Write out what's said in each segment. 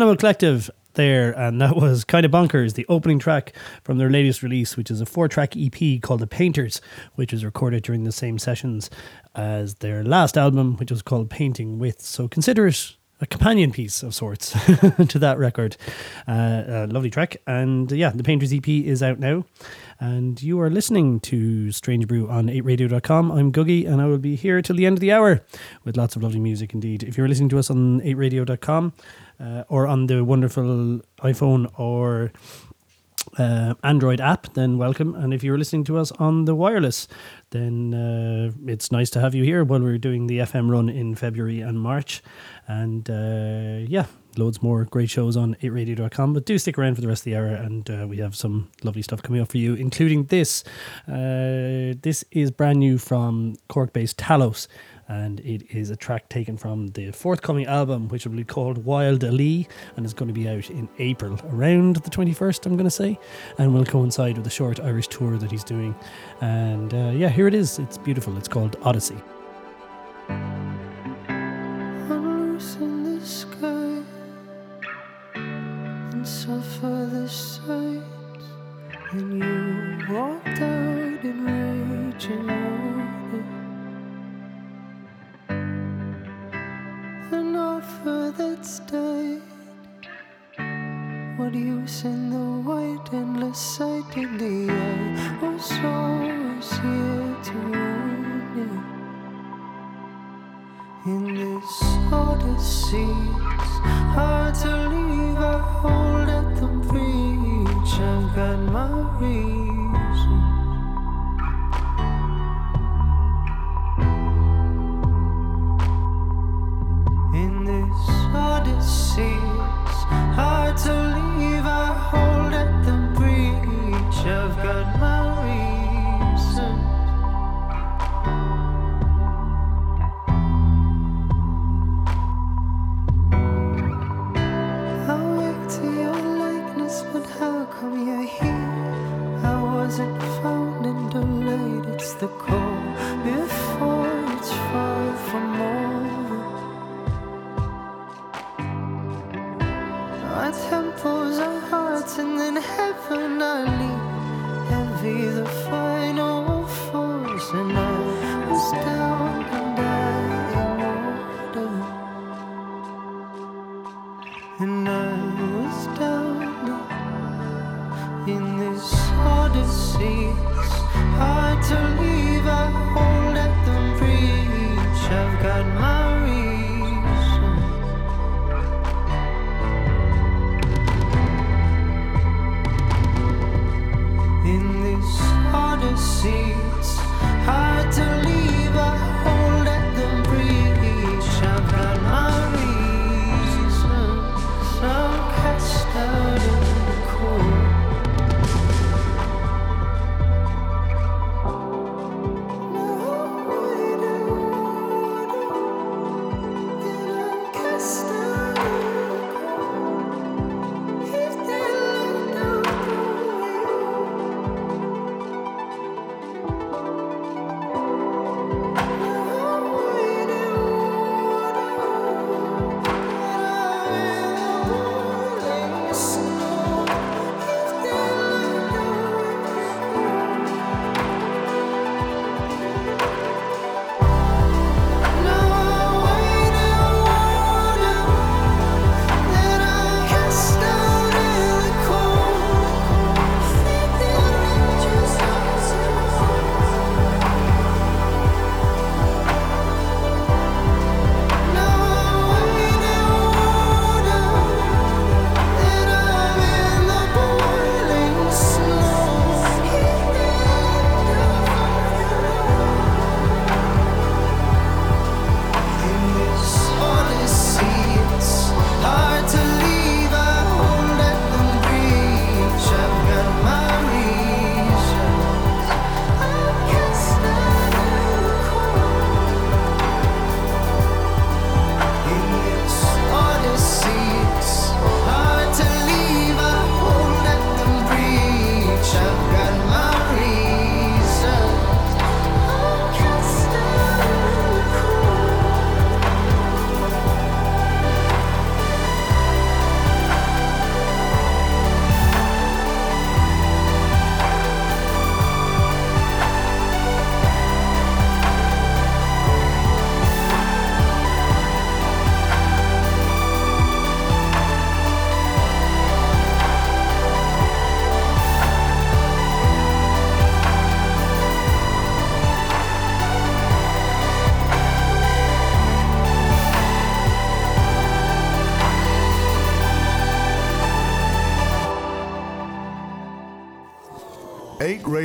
Animal Collective there, and that was kind of bonkers. The opening track from their latest release, which is a four-track EP called "The Painters," which was recorded during the same sessions as their last album, which was called "Painting With." So consider it a companion piece of sorts to that record. Uh, lovely track, and uh, yeah, the Painters EP is out now. And you are listening to Strange Brew on 8radio.com. I'm Googie, and I will be here till the end of the hour with lots of lovely music indeed. If you're listening to us on 8radio.com, uh, or on the wonderful iPhone or uh, Android app, then welcome. And if you're listening to us on the wireless, then uh, it's nice to have you here while we're doing the FM run in February and March. And uh, yeah, loads more great shows on 8radio.com. But do stick around for the rest of the hour, and uh, we have some lovely stuff coming up for you, including this. Uh, this is brand new from Cork based Talos and it is a track taken from the forthcoming album, which will be called Wild Alee, and is going to be out in April, around the 21st, I'm going to say, and will coincide with the short Irish tour that he's doing. And uh, yeah, here it is. It's beautiful. It's called Odyssey. and you walked out in rage and river that's died. What use in the white endless sight in the eye? Was is here to own it. In this odyssey, it's hard to leave. I hold at the breach. I've got my reach. the call before it's far from over. Our temples, are hearts, and then heaven I leave heavy the fall.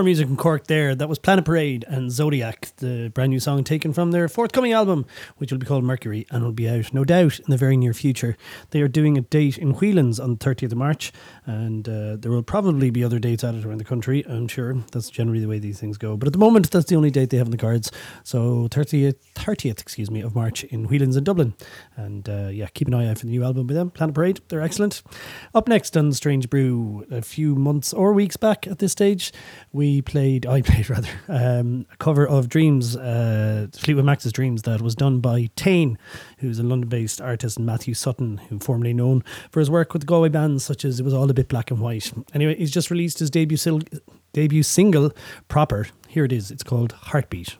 More music from Cork there. That was Planet Parade and Zodiac, the brand new song taken from their forthcoming album, which will be called Mercury and will be out, no doubt, in the very near future. They are doing a date in Whelan's on the 30th of March, and uh, there will probably be other dates added around the country, I'm sure. That's generally the way these things go. But at the moment, that's the only date they have on the cards. So 30th, 30th excuse me, of March in Whelan's in Dublin. And uh, yeah, keep an eye out for the new album by them, Planet Parade. They're excellent. Up next on Strange Brew, a few months or weeks back at this stage, we played, I played rather, um, a cover of Dreams, uh, Fleetwood Mac's Dreams, that was done by Tane, who's a London based artist, and Matthew Sutton, who formerly known for his work with Galway bands such as It Was All a Bit Black and White. Anyway, he's just released his debut, sil- debut single, Proper. Here it is, it's called Heartbeat.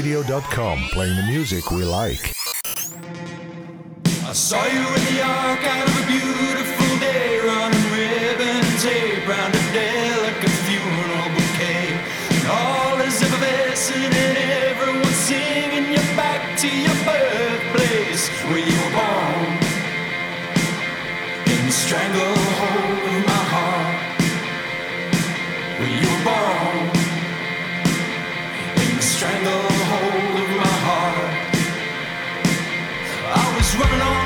8radio.com, playing the music we like. I saw you in the arc out of a beautiful day, running round a delicate funeral bouquet. All is effervescent and singing you back to your birthplace where you were born. In the stranglehold running on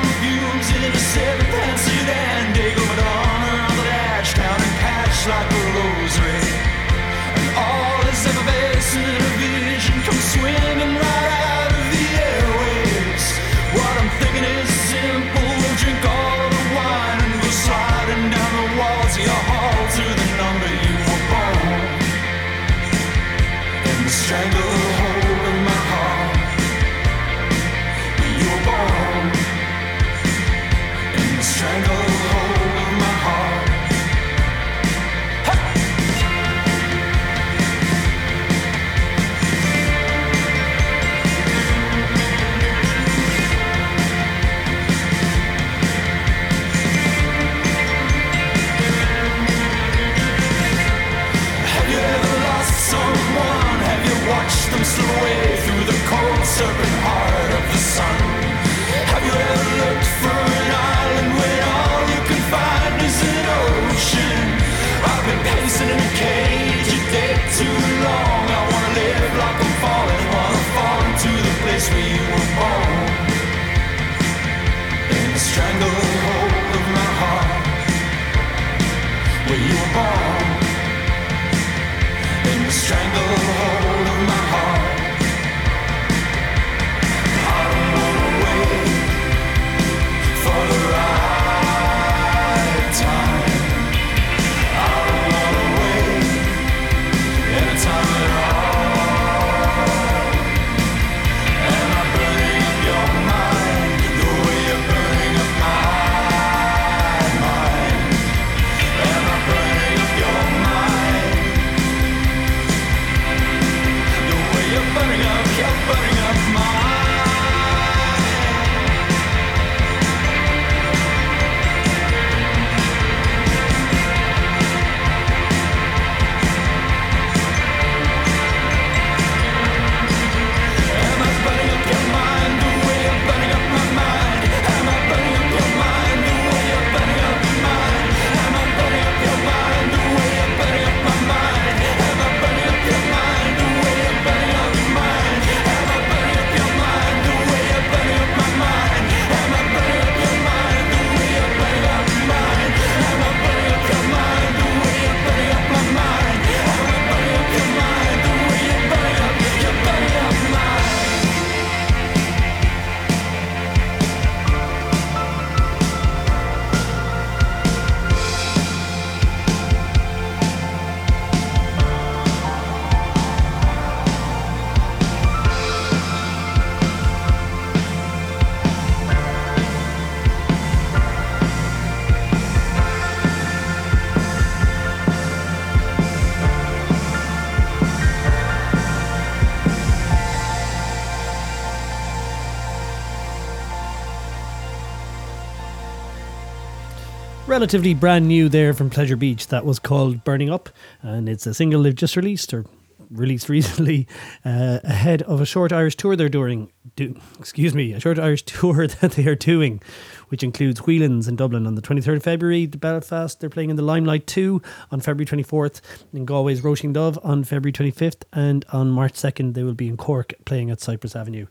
relatively brand new there from Pleasure Beach. That was called Burning Up, and it's a single they've just released or released recently uh, ahead of a short Irish tour they're doing. Do, excuse me, a short Irish tour that they are doing, which includes Whelan's in Dublin on the 23rd of February, the Belfast. They're playing in the Limelight 2 on February 24th, in Galway's Roisin Dubh on February 25th, and on March 2nd they will be in Cork playing at Cypress Avenue.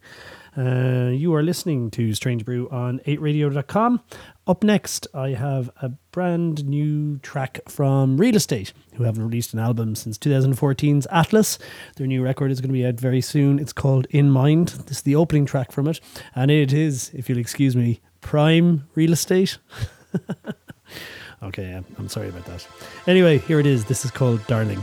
Uh, you are listening to Strange Brew on 8radio.com. Up next, I have a brand new track from Real Estate, who haven't released an album since 2014's Atlas. Their new record is going to be out very soon. It's called In Mind. This is the opening track from it, and it is, if you'll excuse me, prime real estate. okay, I'm, I'm sorry about that. Anyway, here it is. This is called Darling.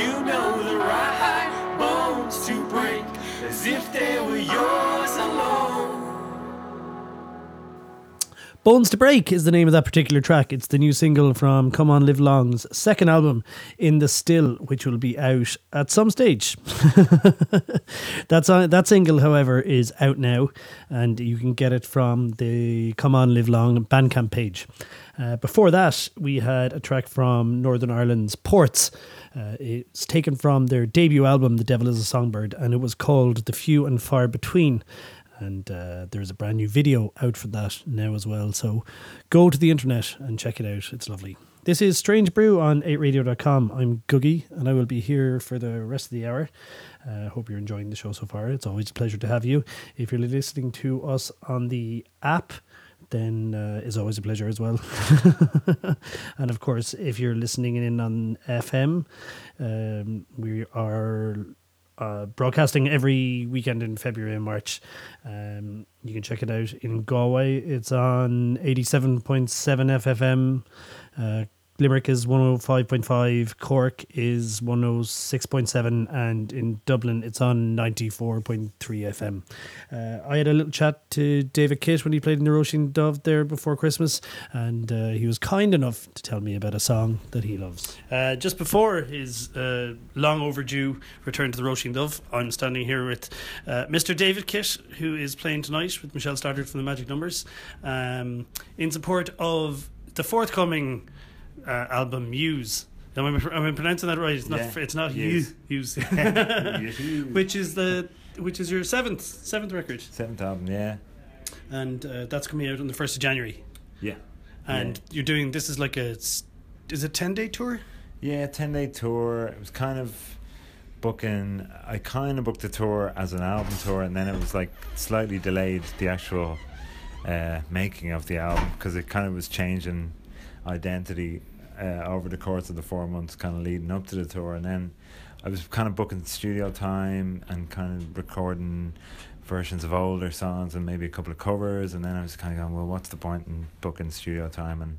You know the right Bones to Break is the name of that particular track. It's the new single from Come On Live Long's second album, In the Still, which will be out at some stage. That's on, that single, however, is out now, and you can get it from the Come On Live Long Bandcamp page. Uh, before that, we had a track from Northern Ireland's Ports. Uh, it's taken from their debut album, The Devil is a Songbird, and it was called The Few and Far Between and uh, there's a brand new video out for that now as well. So go to the internet and check it out. It's lovely. This is Strange Brew on 8radio.com. I'm Googie and I will be here for the rest of the hour. Uh, hope you're enjoying the show so far. It's always a pleasure to have you. If you're listening to us on the app, then uh, always a pleasure as well. and of course, if you're listening in on FM, um, we are uh, broadcasting every weekend in February and March. Um, you can check it out in Galway. It's on 87.7 FFM. Uh, Limerick is 105.5, Cork is 106.7, and in Dublin it's on 94.3 FM. Uh, I had a little chat to David Kitt when he played in the Roisin Dubh there before Christmas, and uh, he was kind enough to tell me about a song that he loves. Uh, just before his uh, long overdue return to the Roisin Dubh, I'm standing here with uh, Mr. David Kitt, who is playing tonight with Michele Stodart from the Magic Numbers, um, in support of the forthcoming uh, album Muse. Am I, am I pronouncing that right? It's not. Yeah. It's not Muse. Muse. Which is the which is your seventh seventh record, Seventh album, yeah. and uh, that's coming out on the first of January. Yeah. And Yeah. you're doing this is like a is it ten day tour? Yeah, 10 day tour. It was kind of booking, I kind of booked the tour as an album tour, and then it was like slightly delayed the actual uh, making of the album because it kind of was changing identity uh, over the course of the four months, kind of leading up to the tour. And then I was kind of booking studio time and kind of recording versions of older songs and maybe a couple of covers. And then I was kind of going, well, what's the point in booking studio time and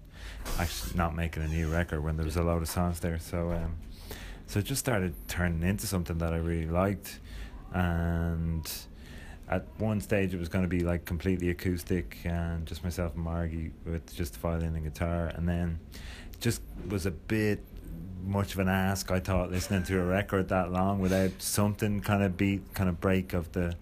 actually not making a new record when there was a load of songs there? So, um, so it just started turning into something that I really liked. And at one stage, it was going to be like completely acoustic and just myself and Margie with just violin and guitar. And then just was a bit much of an ask, I thought, listening to a record that long without something kind of beat, kind of break of the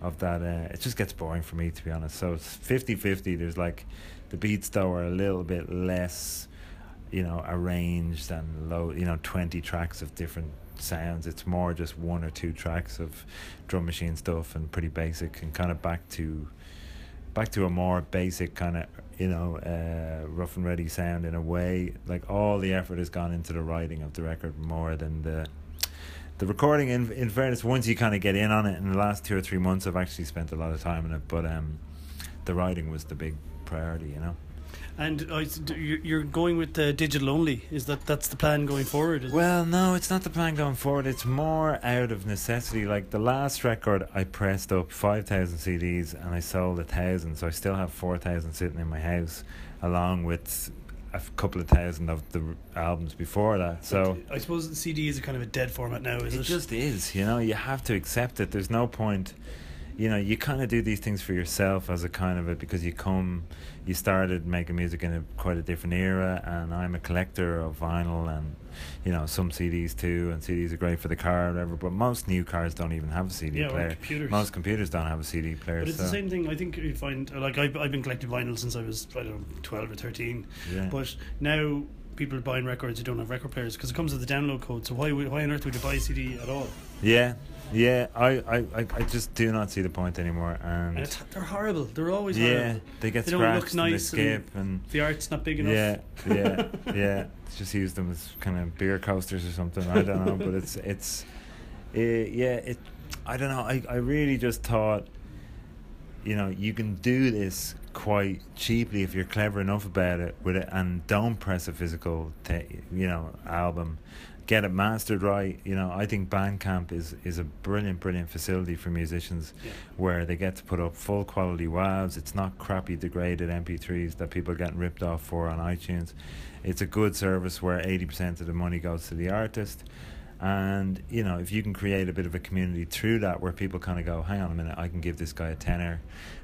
of that uh, it just gets boring for me to be honest. So it's 50-50 there's like the beats though are a little bit less you know arranged and low you know 20 tracks of different sounds. It's more just one or two tracks of drum machine stuff and pretty basic and kind of back to back to a more basic kind of you know uh, rough and ready sound in a way. Like all the effort has gone into the writing of the record more than the the recording. In in fairness once you kind of get in on it in the last two or three months I've actually spent a lot of time in it but um the writing was the big priority you know And you're going with uh, digital only. Is that that's the plan going forward? Well, no, it's not the plan going forward. It's more out of necessity. Like the last record, I pressed up 5,000 CDs and I sold a thousand. So I still have 4,000 sitting in my house, along with a couple of thousand of the albums before that. So I suppose the CD is a kind of a dead format now. Is it? it just is, you know, you have to accept it. There's no point, you know, you kind of do these things for yourself as a kind of a, because you come, you started making music in a quite a different era, and I'm a collector of vinyl and, you know, some CDs too, and CDs are great for the car or whatever, but most new cars don't even have a CD Yeah, player. computers. Most computers don't have a CD player. But it's so, the same thing. I think you find like I've, I've been collecting vinyl since I was I don't know twelve or thirteen. Yeah. But now people are buying records who don't have record players because it comes with the download code. So why why on earth would you buy a CD at all? Yeah, yeah, I, I, I, I just do not see the point anymore, and, And it's, they're horrible. They're always yeah, horrible. they get They don't scratched look nice and they and- and The art's not big enough. Yeah, yeah, yeah. Just use them as kind of beer coasters or something. I don't know, but it's it's, uh, yeah. It. I don't know. I I really just thought, you know, you can do this quite cheaply if you're clever enough about it with it, and don't press a physical, ta- you know, album. Get it mastered right. You know, I think Bandcamp is is a brilliant, brilliant facility for musicians Yeah. where they get to put up full quality WAVs. It's not crappy degraded MP3s that people are getting ripped off for on iTunes. It's a good service where 80% of the money goes to the artist. And, you know, if you can create a bit of a community through that where people kind of go, hang on a minute, I can give this guy a tenner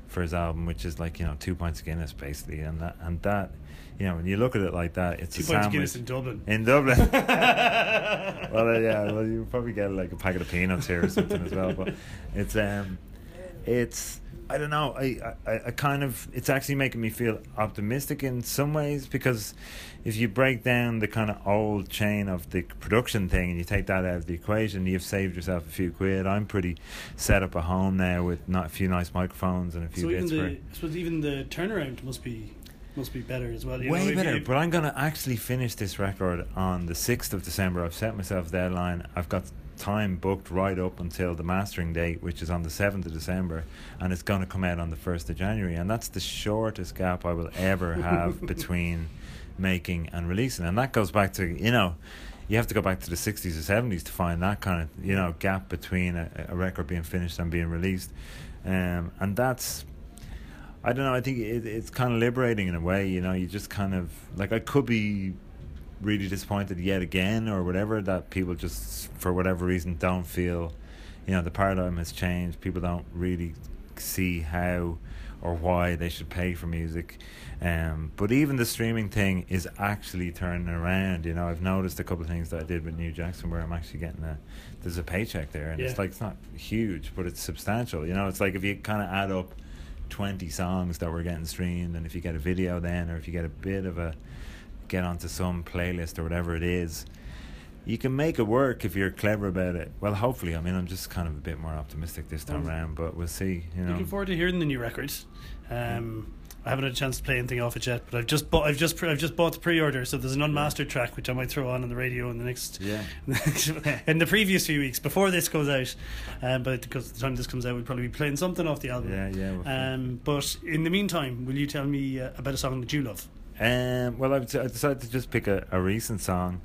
for his album, which is like, you know, two pints of Guinness basically. And that, and that you know, when you look at it like that, it's Two a sandwich. Guinness in Dublin. In Dublin. well, uh, yeah, well, you probably get like a packet of peanuts here or something as well. But it's um, it's I don't know. I, I I kind of it's actually making me feel optimistic in some ways because if you break down the kind of old chain of the production thing and you take that out of the equation, you've saved yourself a few quid. I'm pretty set up at home now with not a few nice microphones and a few So even bits the for. I suppose even the turnaround must be must be better as well. you Way know, better, you- but I'm gonna actually finish this record on the sixth of December. I've set myself a deadline. I've got time booked right up until the mastering date, which is on the seventh of December, and it's gonna come out on the first of January. And that's the shortest gap I will ever have between making and releasing. And that goes back to you know. You have to go back to the 60s or 70s to find that kind of you know gap between a, a record being finished and being released, um, and that's I don't know. I think it, it's kind of liberating in a way. You know, you just kind of like I could be really disappointed yet again or whatever that people just for whatever reason don't feel you know the paradigm has changed people don't really see how or why they should pay for music um, but even the streaming thing is actually turning around you know I've noticed a couple of things that I did with New Jackson where I'm actually getting a there's a paycheck there and Yeah. it's like it's not huge but it's substantial you know it's like if you kind of add up 20 songs that were getting streamed and if you get a video then or if you get a bit of a get onto some playlist or whatever it is you can make it work if you're clever about it. Well hopefully i mean i'm just kind of a bit more optimistic this time Um, around but we'll see you know. Looking forward to hearing the new records. Um, I haven't had a chance to play anything off it yet, but I've just bought. I've just pre- I've just bought the pre-order, so there's an unmastered track which I might throw on on the radio in the next yeah in the previous few weeks before this goes out. Um, but because the time this comes out, we'll probably be playing something off the album. yeah yeah we'll Um, but in the meantime, will you tell me uh, about a song that you love? Um, well, I've d- I decided to just pick a, a recent song.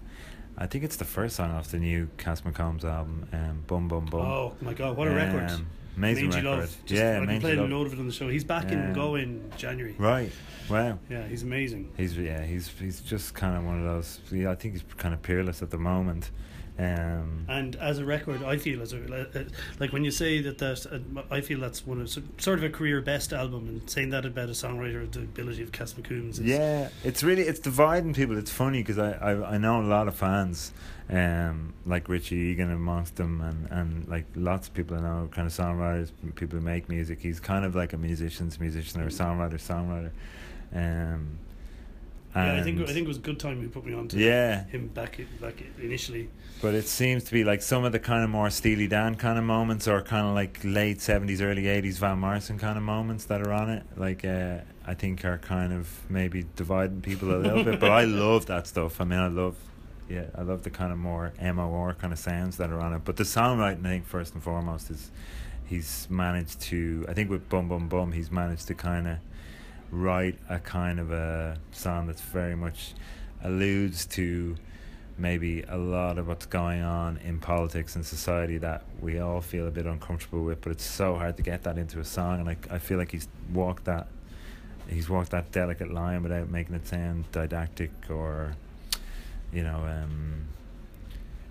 I think it's the first song off the new Cass McCombs album, um, Bum Bum Bum. Oh my god, what a record! Um, amazing Mangy record. Love. Just, yeah, I've been playing Love. a load of it on the show. He's back in Um, Go in January. Right. Wow. Yeah, he's amazing. He's yeah. He's he's just kind of one of those. Yeah, I think he's kind of peerless at the moment. Um, And as a record, I feel as a uh, like when you say that that uh, I feel that's one of sort of a career best album, and saying that about a songwriter, of the ability of Cass McCombs. Is, Yeah, it's really it's dividing people. It's funny because I, I I know a lot of fans, um, like Richie Egan amongst them, and and like lots of people I know, kind of songwriters, people who make music. He's kind of like a musician's musician or a songwriter songwriter, um. Yeah. I think I think it was a good time you put me on to Yeah, him back back initially. but it seems to be like some of the kind of more Steely Dan kind of moments, or kind of like late seventies, early eighties Van Morrison kind of moments that are on it. Like uh, I think are kind of maybe dividing people a little bit. But I love that stuff. I mean, I love, yeah, I love the kind of more MOR kind of sounds that are on it. But the songwriting, I think first and foremost is he's managed to. I think with Bum Bum Bum, he's managed to kind of write a kind of a song that's very much alludes to maybe a lot of what's going on in politics and society that we all feel a bit uncomfortable with but it's so hard to get that into a song. And I, I feel like he's walked that he's walked that delicate line without making it sound didactic or you know um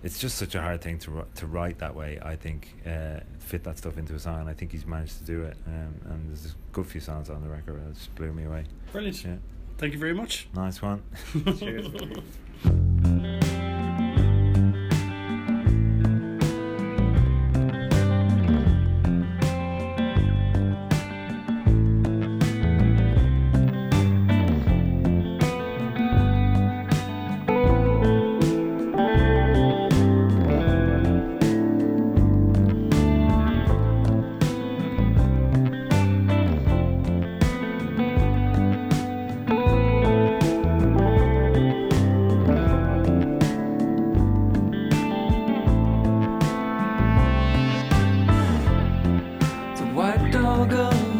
it's just such a hard thing to to write that way. I think uh, fit that stuff into a song. I think he's managed to do it. Um, and there's a good few songs on the record that just blew me away. Brilliant. Yeah, Thank you very much. nice one. Cheers. white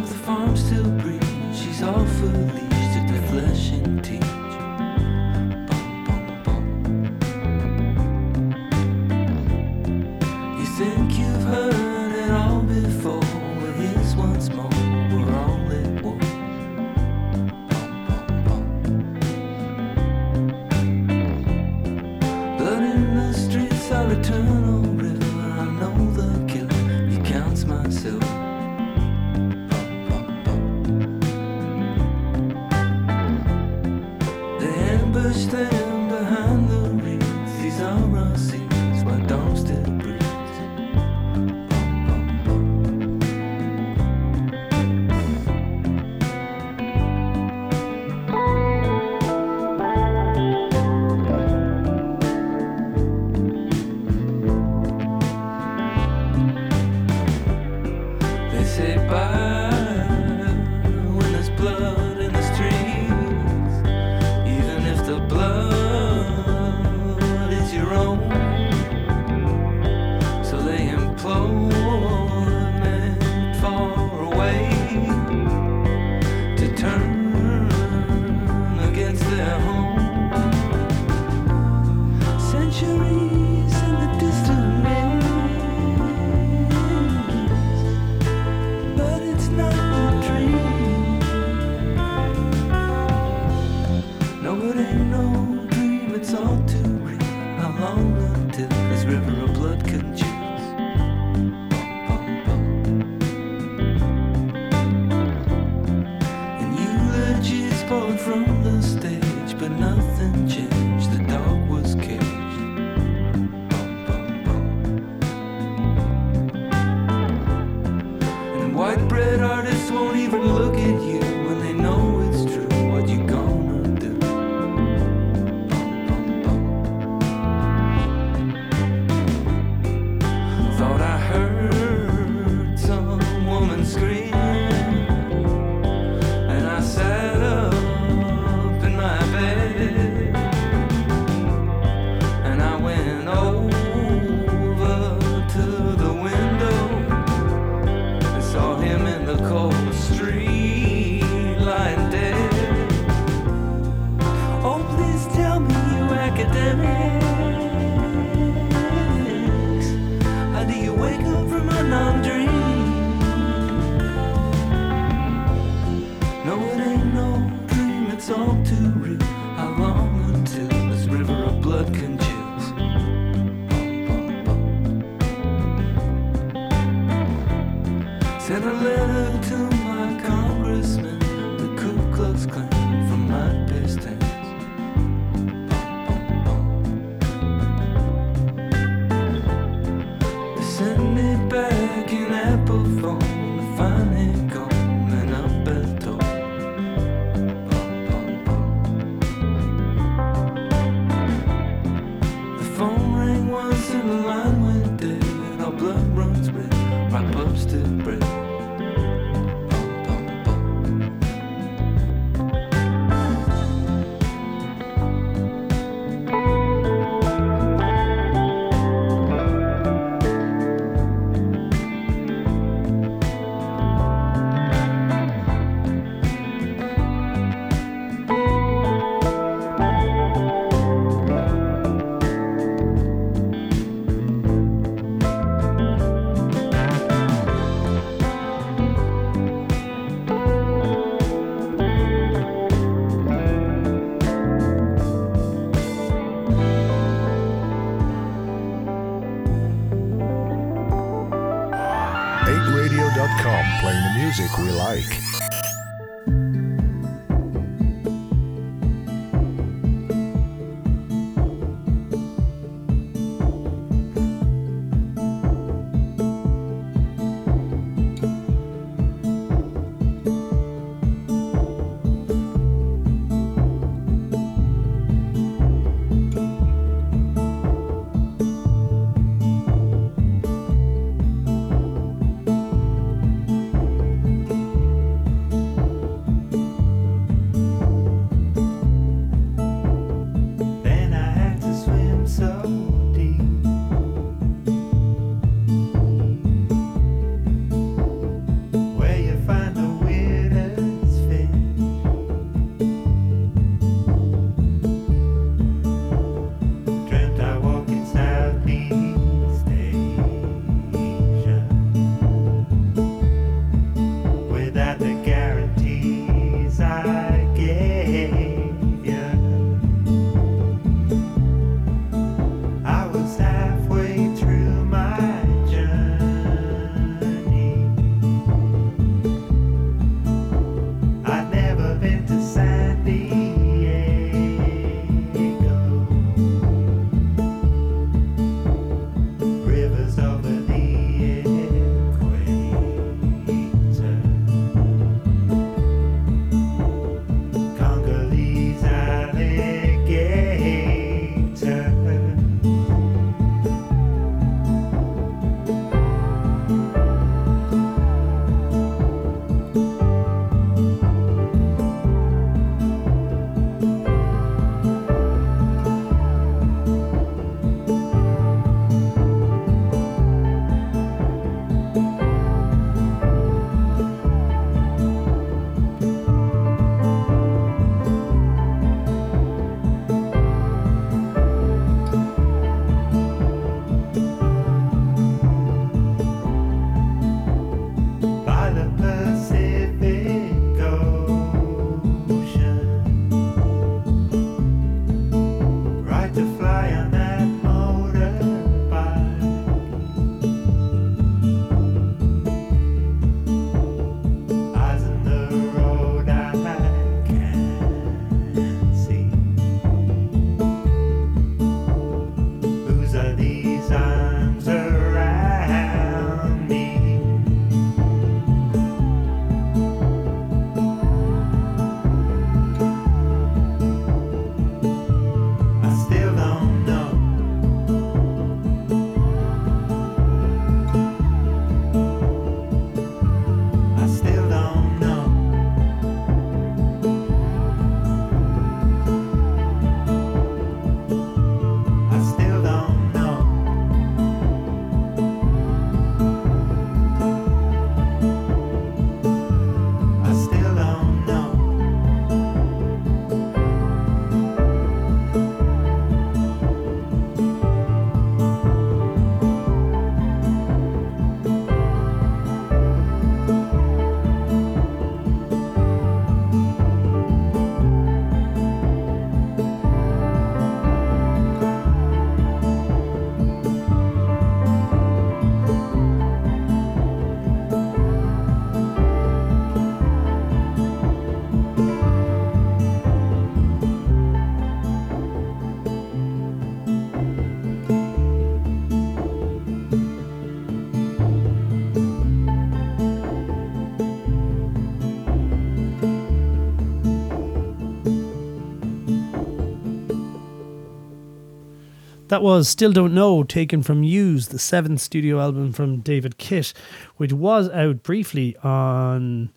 That was Still Don't Know, taken from Yous, the seventh studio album from David Kitt, which was out briefly on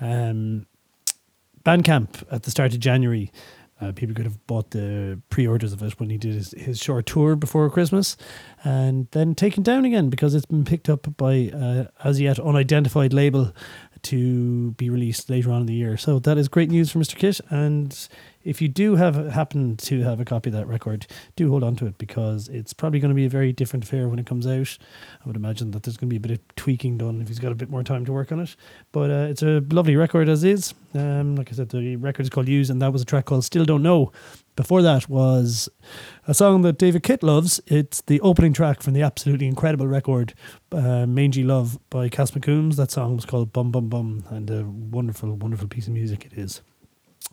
um, Bandcamp at the start of January. Uh, people could have bought the pre-orders of it when he did his, his short tour before Christmas, and then taken down again because it's been picked up by uh, as yet unidentified label to be released later on in the year. So that is great news for Mr. Kitt. And if you do have happen to have a copy of that record, do hold on to it because it's probably going to be a very different affair when it comes out. I would imagine that there's going to be a bit of tweaking done if he's got a bit more time to work on it. But uh, it's a lovely record as is. Um, like I said, the record is called Yous, and that was a track called Still Don't Know. Before that was a song that David Kitt loves. It's the opening track from the absolutely incredible record, uh, Mangy Love by Cass McCombs. That song was called Bum Bum Bum, and a wonderful, wonderful piece of music it is.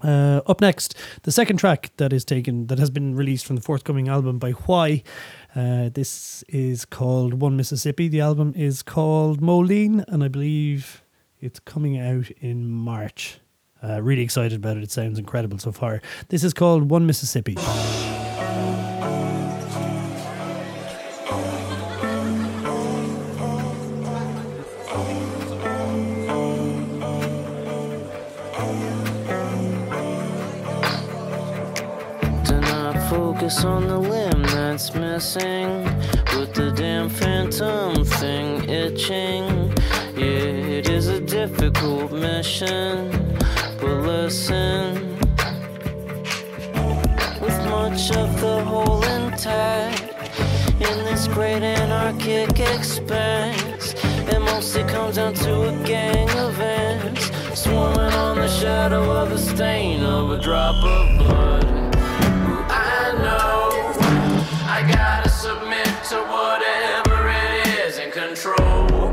Uh, up next, the second track that is taken that has been released from the forthcoming album by Why. Uh, this is called One Mississippi. The album is called Moh Lhean, and I believe it's coming out in March. Uh, really excited about it. It sounds incredible so far. This is called One Mississippi. Focus on the limb that's missing with the damn phantom thing itching. Yeah, it is a difficult mission, but listen. With much of the whole intact in this great anarchic expanse, it mostly comes down to a gang of ants swarming on the shadow of the stain of a drop of blood. Control.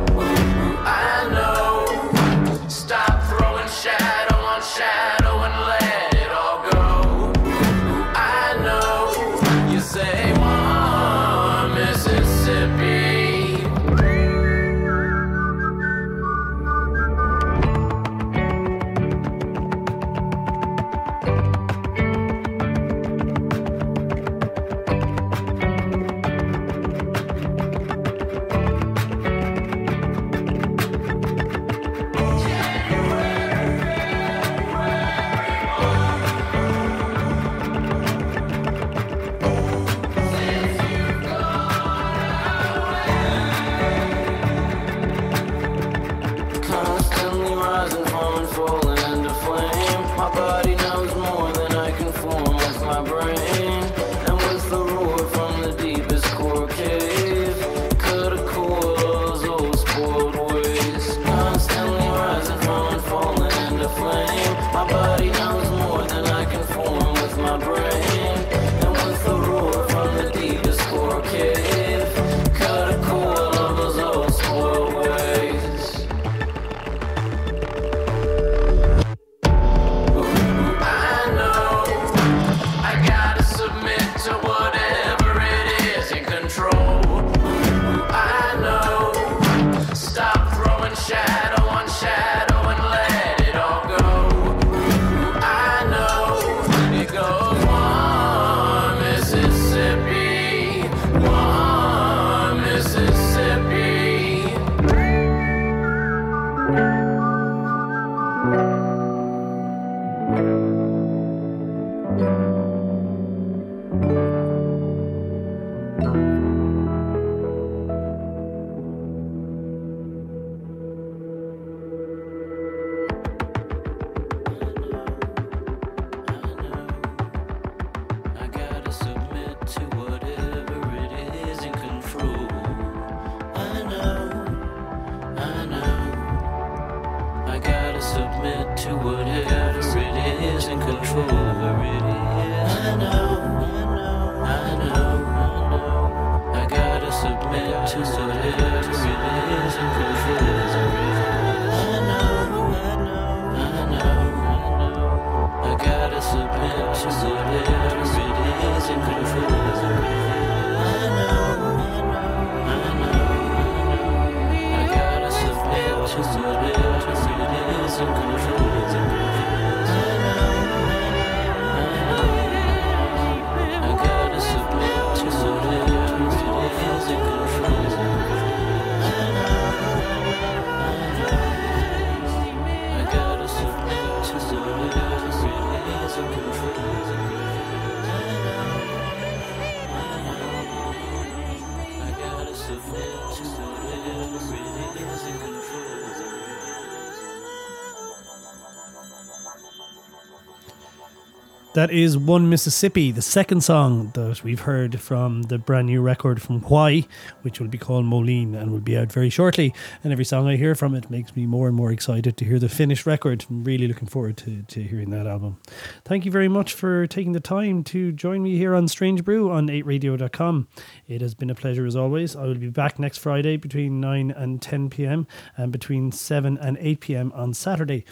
That is One Mississippi, the second song that we've heard from the brand new record from Why, which will be called Moh Lhean and will be out very shortly. And every song I hear from it makes me more and more excited to hear the finished record. I'm really looking forward to, to hearing that album. Thank you very much for taking the time to join me here on Strange Brew on 8radio.com. It has been a pleasure as always. I will be back next Friday between 9 and 10 pm and between 7 and 8 pm on Saturday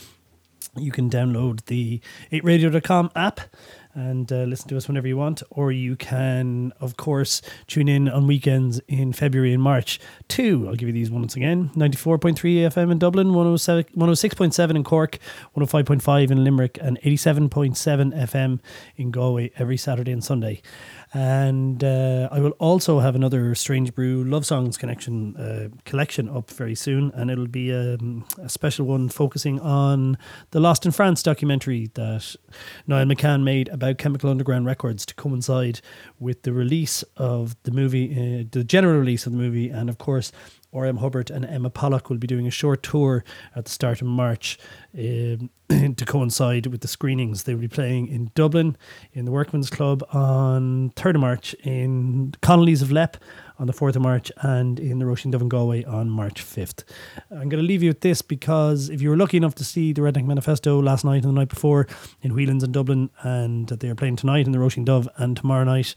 you can download the 8radio.com app and uh, listen to us whenever you want or you can of course tune in on weekends in february and march too. I'll give you these once again. 94.3 fm in dublin 107 106.7 in cork 105.5 in limerick and 87.7 fm in galway every saturday and sunday and uh, I will also have another Strange Brew Love Songs connection uh, collection up very soon, and it'll be um, a special one focusing on the Lost in France documentary that Niall McCann made about Chemical Underground Records to coincide with the release of the movie, uh, the general release of the movie, and of course. R.M. Hubbard and Emma Pollock will be doing a short tour at the start of March um, to coincide with the screenings. They will be playing in Dublin in the Workmen's Club on 3rd of March, in Connolly's of Leap on the 4th of March, and in the Roisin Dubh in Galway on March 5th. I'm going to leave you with this because if you were lucky enough to see the Redneck Manifesto last night and the night before in Whelan's in Dublin, and they are playing tonight in the Roisin Dubh and tomorrow night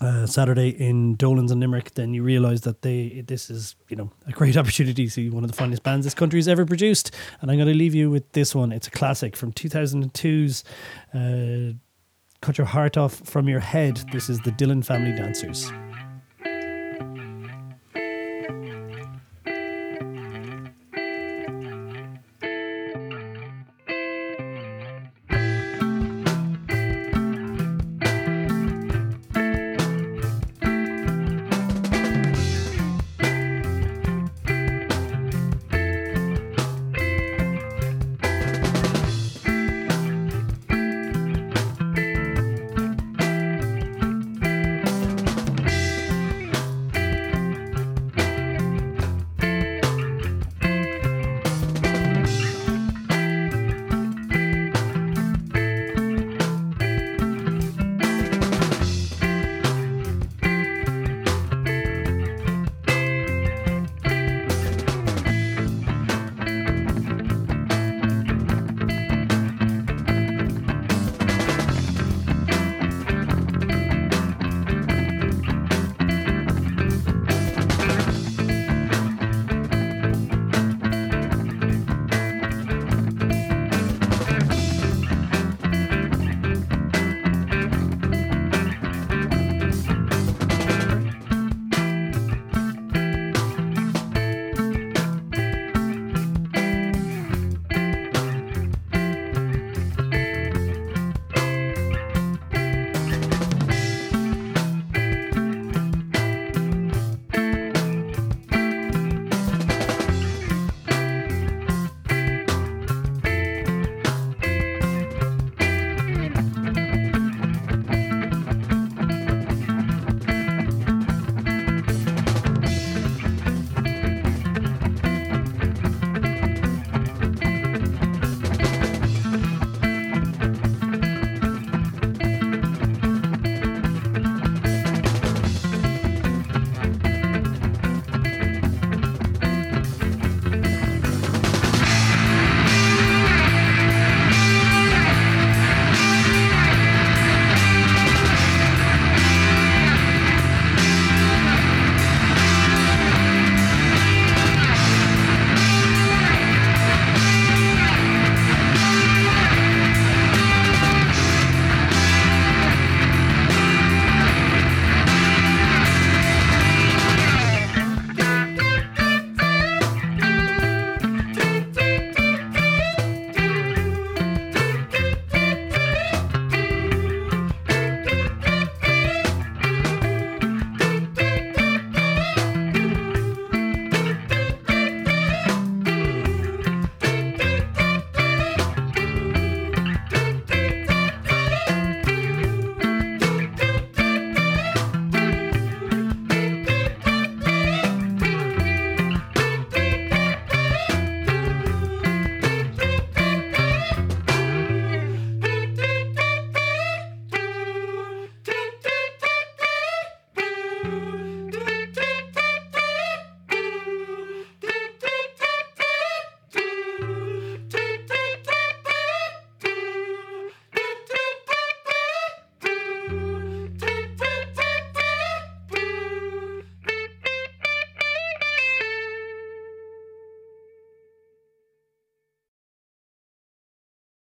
uh, Saturday in Dolan's and Limerick, then you realise that they this is you know a great opportunity to see one of the finest bands this country's ever produced. And I'm going to leave you with this one. It's a classic from 2002's uh, "Cut Your Heart Off from Your Head." This is the Dylan Family Dancers.